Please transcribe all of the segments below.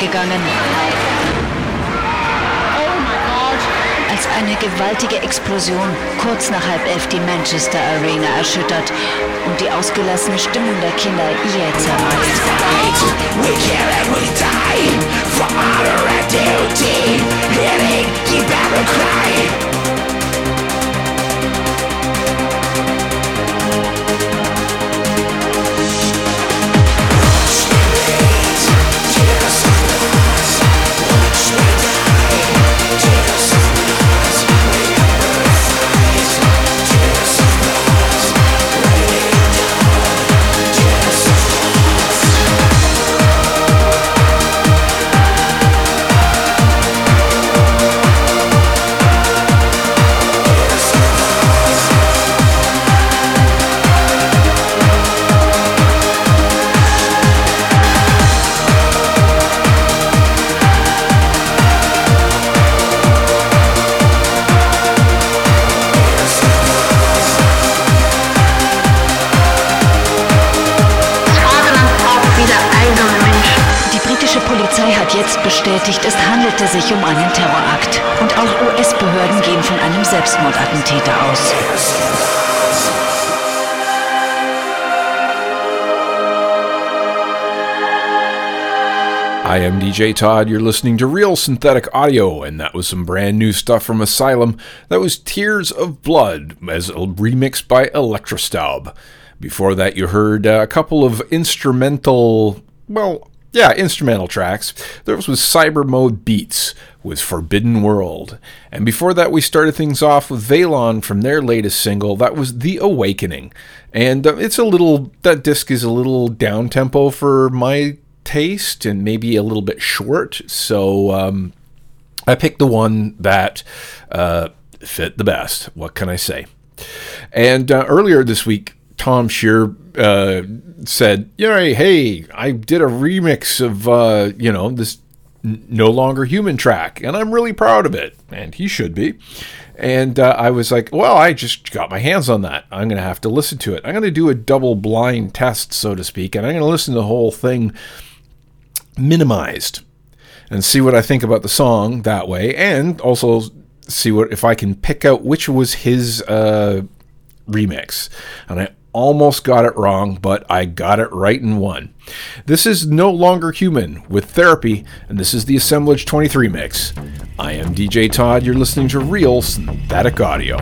zu Ende gegangen. Als eine gewaltige Explosion kurz nach halb elf die Manchester Arena erschüttert und die ausgelassene Stimmung der Kinder jäh zerreißt. I am DJ Todd. You're listening to Real Synthetic Audio, and that was some brand new stuff from Asylum. That was Tears of Blood, as a remix by Electrostaub. Before that, you heard a couple of instrumental, well, yeah, instrumental tracks. There was Cyber Mode Beats with Forbidden World. And before that, we started things off with Valon from their latest single. That was The Awakening. And uh, it's a little, that disc is a little down tempo for my taste and maybe a little bit short. So um, I picked the one that uh, fit the best. What can I say? And uh, earlier this week, Tom Shear uh, said, "You know, hey, I did a remix of uh, you know this no longer human track, and I'm really proud of it, and he should be." And uh, I was like, "Well, I just got my hands on that. I'm going to have to listen to it. I'm going to do a double blind test, so to speak, and I'm going to listen to the whole thing minimized and see what I think about the song that way, and also see what if I can pick out which was his uh, remix. And I almost got it wrong, but I got it right in one. This is No Longer Human with Therapy, and this is the Assemblage 23 mix. I am DJ Todd. You're listening to Real Synthetic Audio.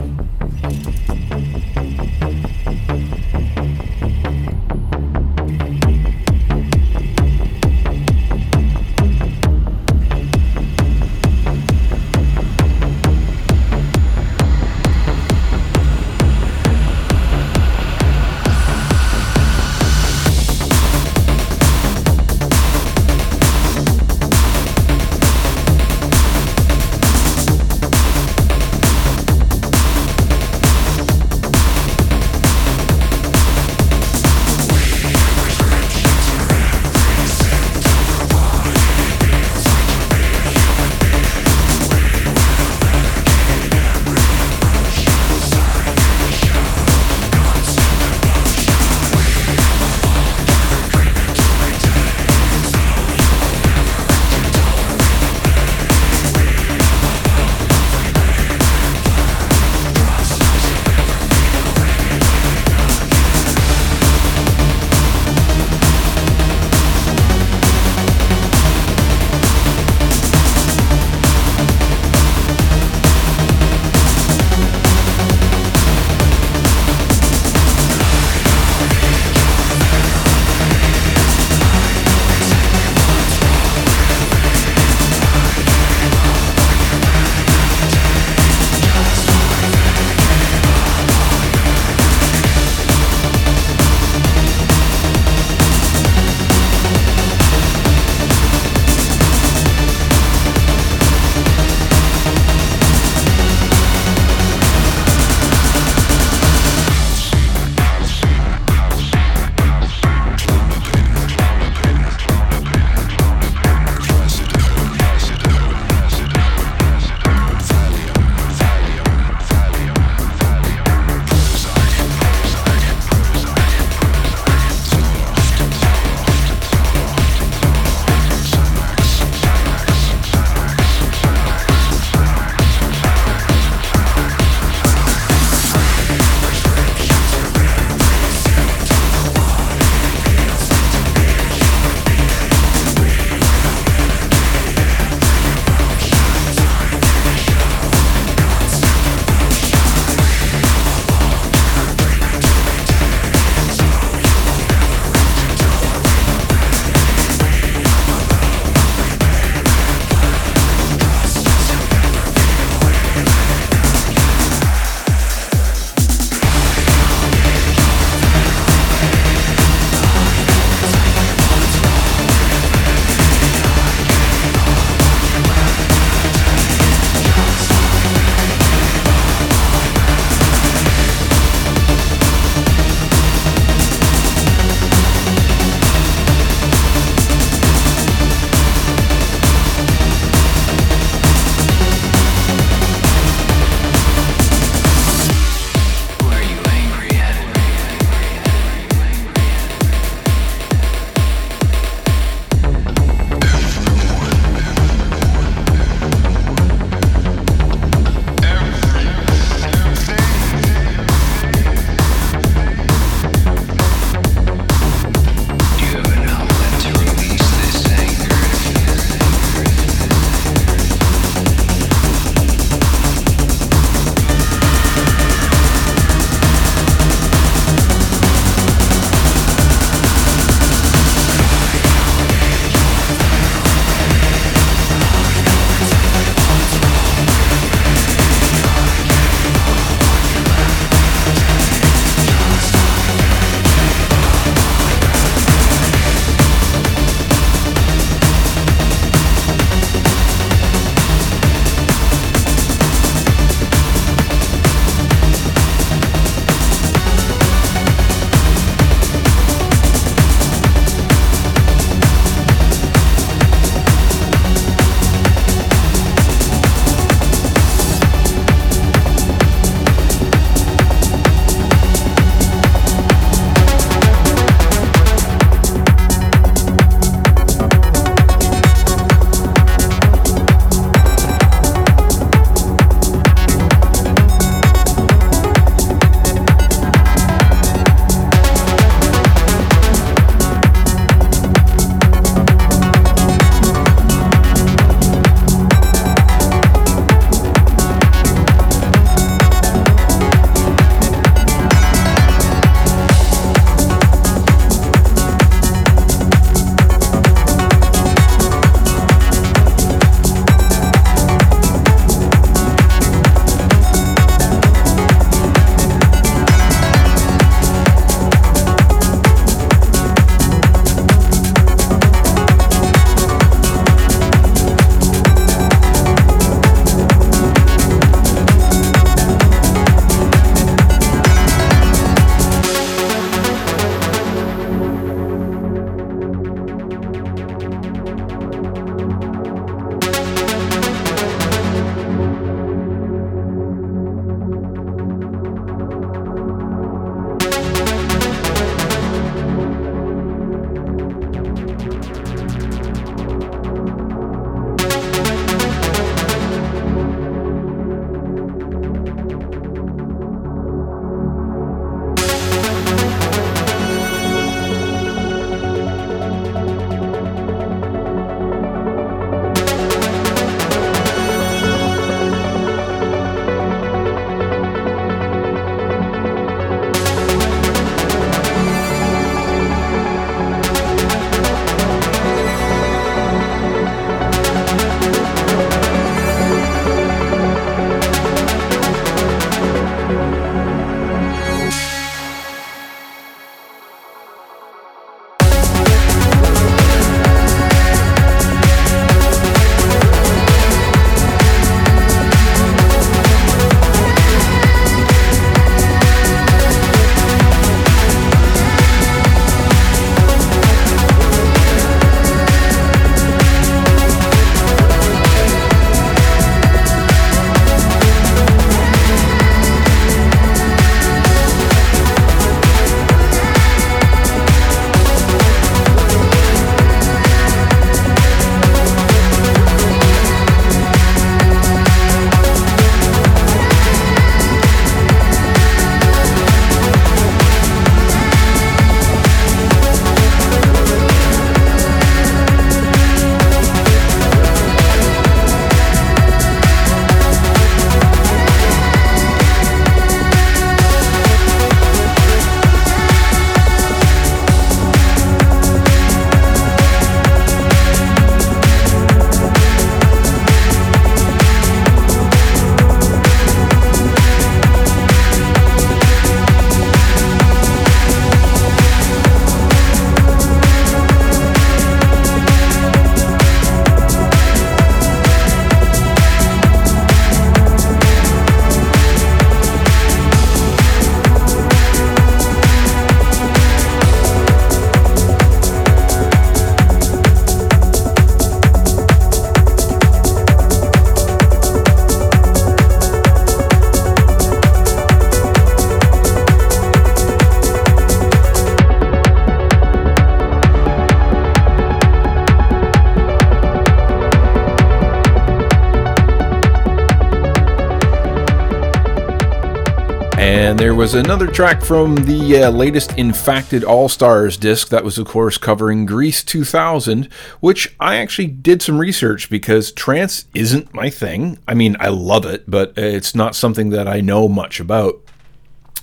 And there was another track from the uh, latest Infacted All Stars disc that was, of course, covering Greece 2000, which I actually did some research because trance isn't my thing. I mean, I love it, but it's not something that I know much about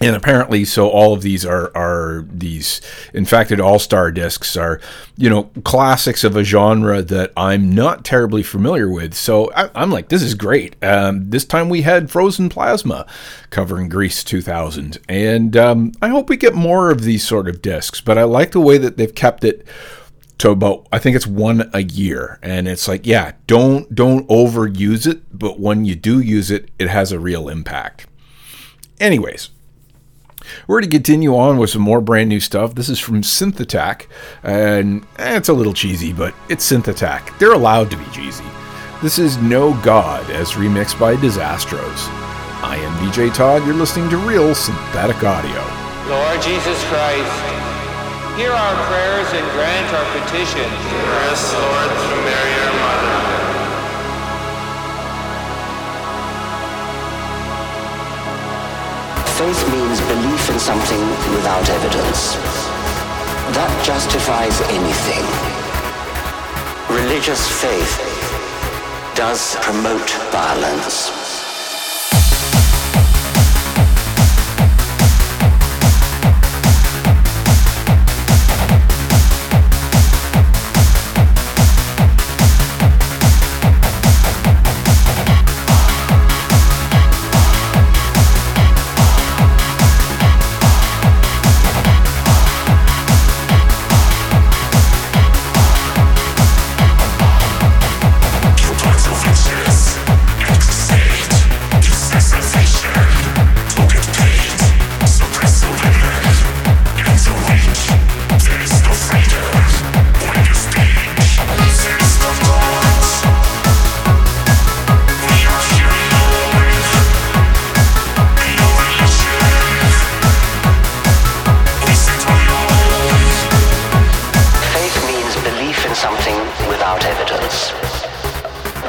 and apparently so all of these are are these infacted all-star discs are you know classics of a genre that i'm not terribly familiar with. So I, am like this is great. Um, this time we had frozen plasma covering greece 2000 and um, i hope we get more of these sort of discs but i like the way that they've kept it to about I think it's one a year. And it's like yeah don't don't overuse it but when you do use it it has a real impact. Anyways we're going to continue on with some more brand new stuff. This is from Synth Attack, and eh, it's a little cheesy, but it's Synth Attack. They're allowed to be cheesy. This is No God, as remixed by Disastros. I am DJ Todd. You're listening to Real Synthetic Audio. Lord Jesus Christ, hear our prayers and grant our petitions. Hear us, Lord, through Mary, our Mother. Faith means belief in something without evidence. That justifies anything. Religious faith does promote violence.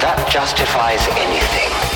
that justifies anything.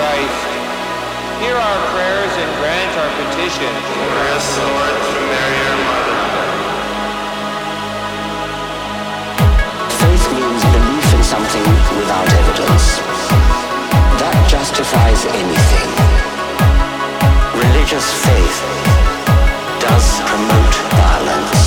Christ, hear our prayers and grant our petitions. Glorious Lord, through Mary, your mother. Faith means belief in something without evidence. That justifies anything. Religious faith does promote violence.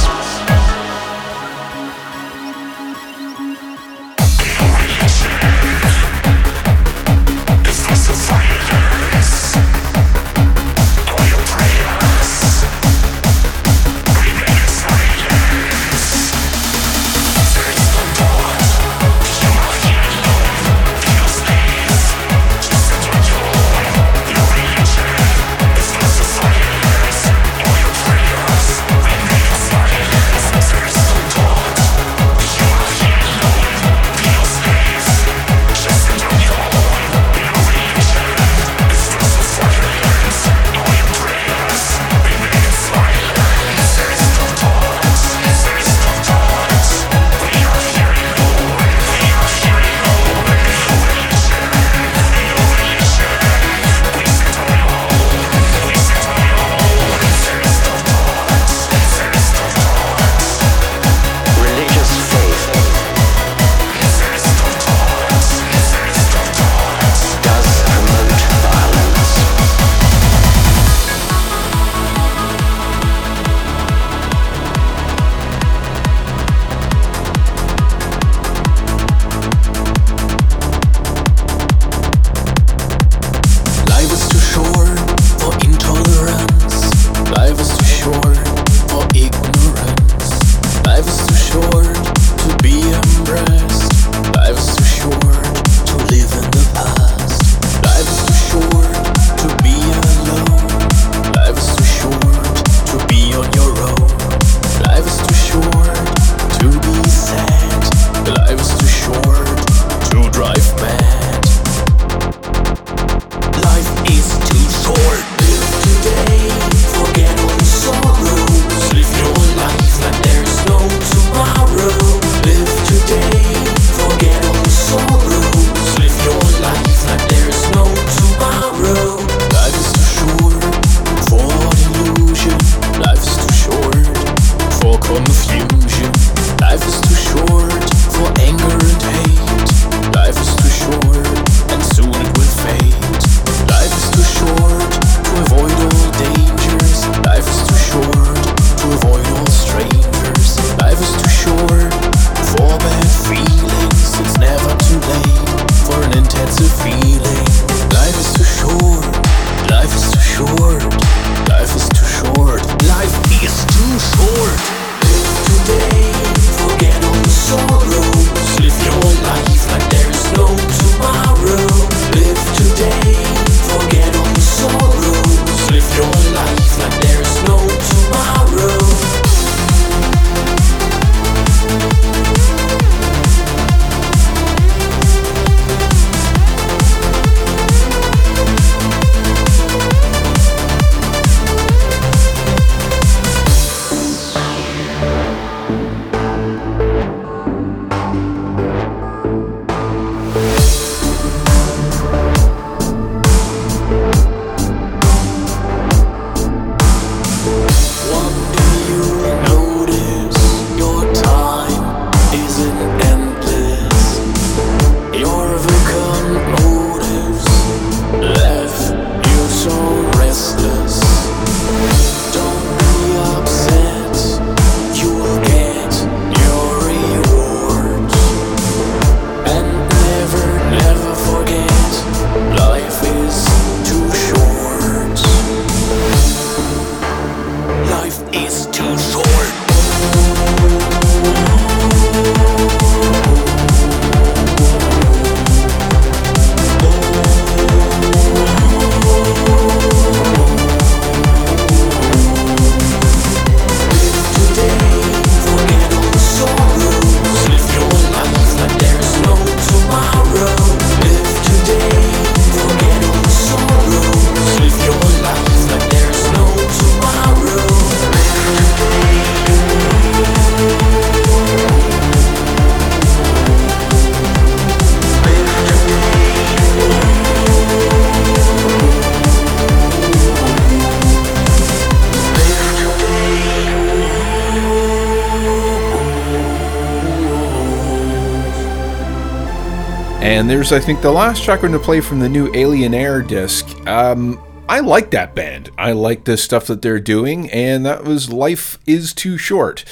And there's, I think, the last track I'm going to play from the new Alienare disc. Um, I like that band. I like the stuff that they're doing, and that was Life is Too Short.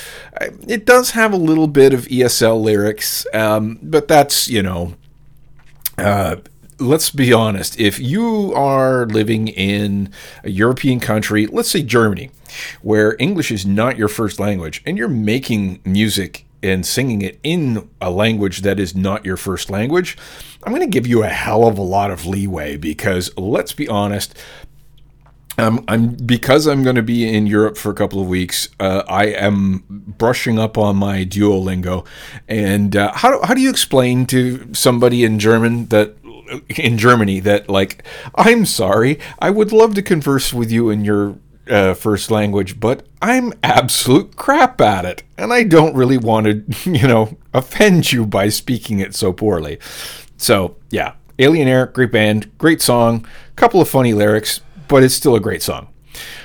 It does have a little bit of ESL lyrics, um, but that's, you know, uh, let's be honest. If you are living in a European country, let's say Germany, where English is not your first language, and you're making music and singing it in a language that is not your first language, I'm going to give you a hell of a lot of leeway because let's be honest. I'm because I'm going to be in Europe for a couple of weeks. Uh, I am brushing up on my Duolingo, and uh, how how do you explain to somebody in German that in Germany that like I'm sorry, I would love to converse with you in your uh, first language, but I'm absolute crap at it, and I don't really want to, you know, offend you by speaking it so poorly. So yeah, Alienare, great band, great song, couple of funny lyrics, but it's still a great song.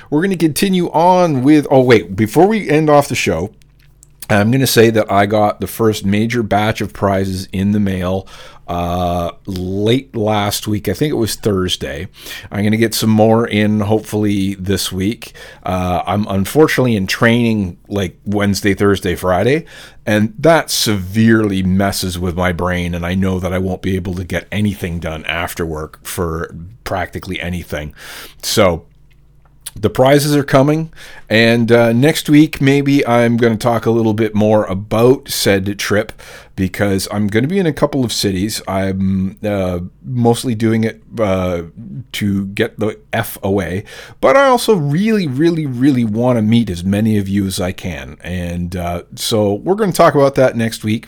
We're going to continue on with. Oh wait, before we end off the show, I'm going to say that I got the first major batch of prizes in the mail uh, late last week. I think it was Thursday. I'm going to get some more in hopefully this week. Uh, I'm unfortunately in training like Wednesday, Thursday, Friday, and that severely messes with my brain. And I know that I won't be able to get anything done after work for practically anything. So the prizes are coming, and uh, next week maybe I'm going to talk a little bit more about said trip because I'm going to be in a couple of cities. I'm uh, mostly doing it uh, to get the F away, but I also really, really, really want to meet as many of you as I can, and uh, so we're going to talk about that next week.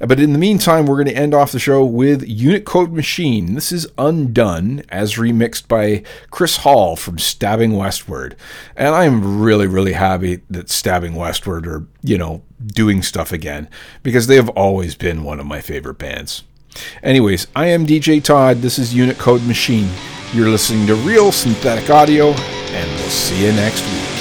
But in the meantime, we're going to end off the show with Unitcode:Machine. This is Undone, as remixed by Chris Hall from Stabbing Westward. And I'm really, really happy that Stabbing Westward are, you know, doing stuff again, because they have always been one of my favorite bands. Anyways, I am DJ Todd. This is Unitcode:Machine. You're listening to Real Synthetic Audio, and we'll see you next week.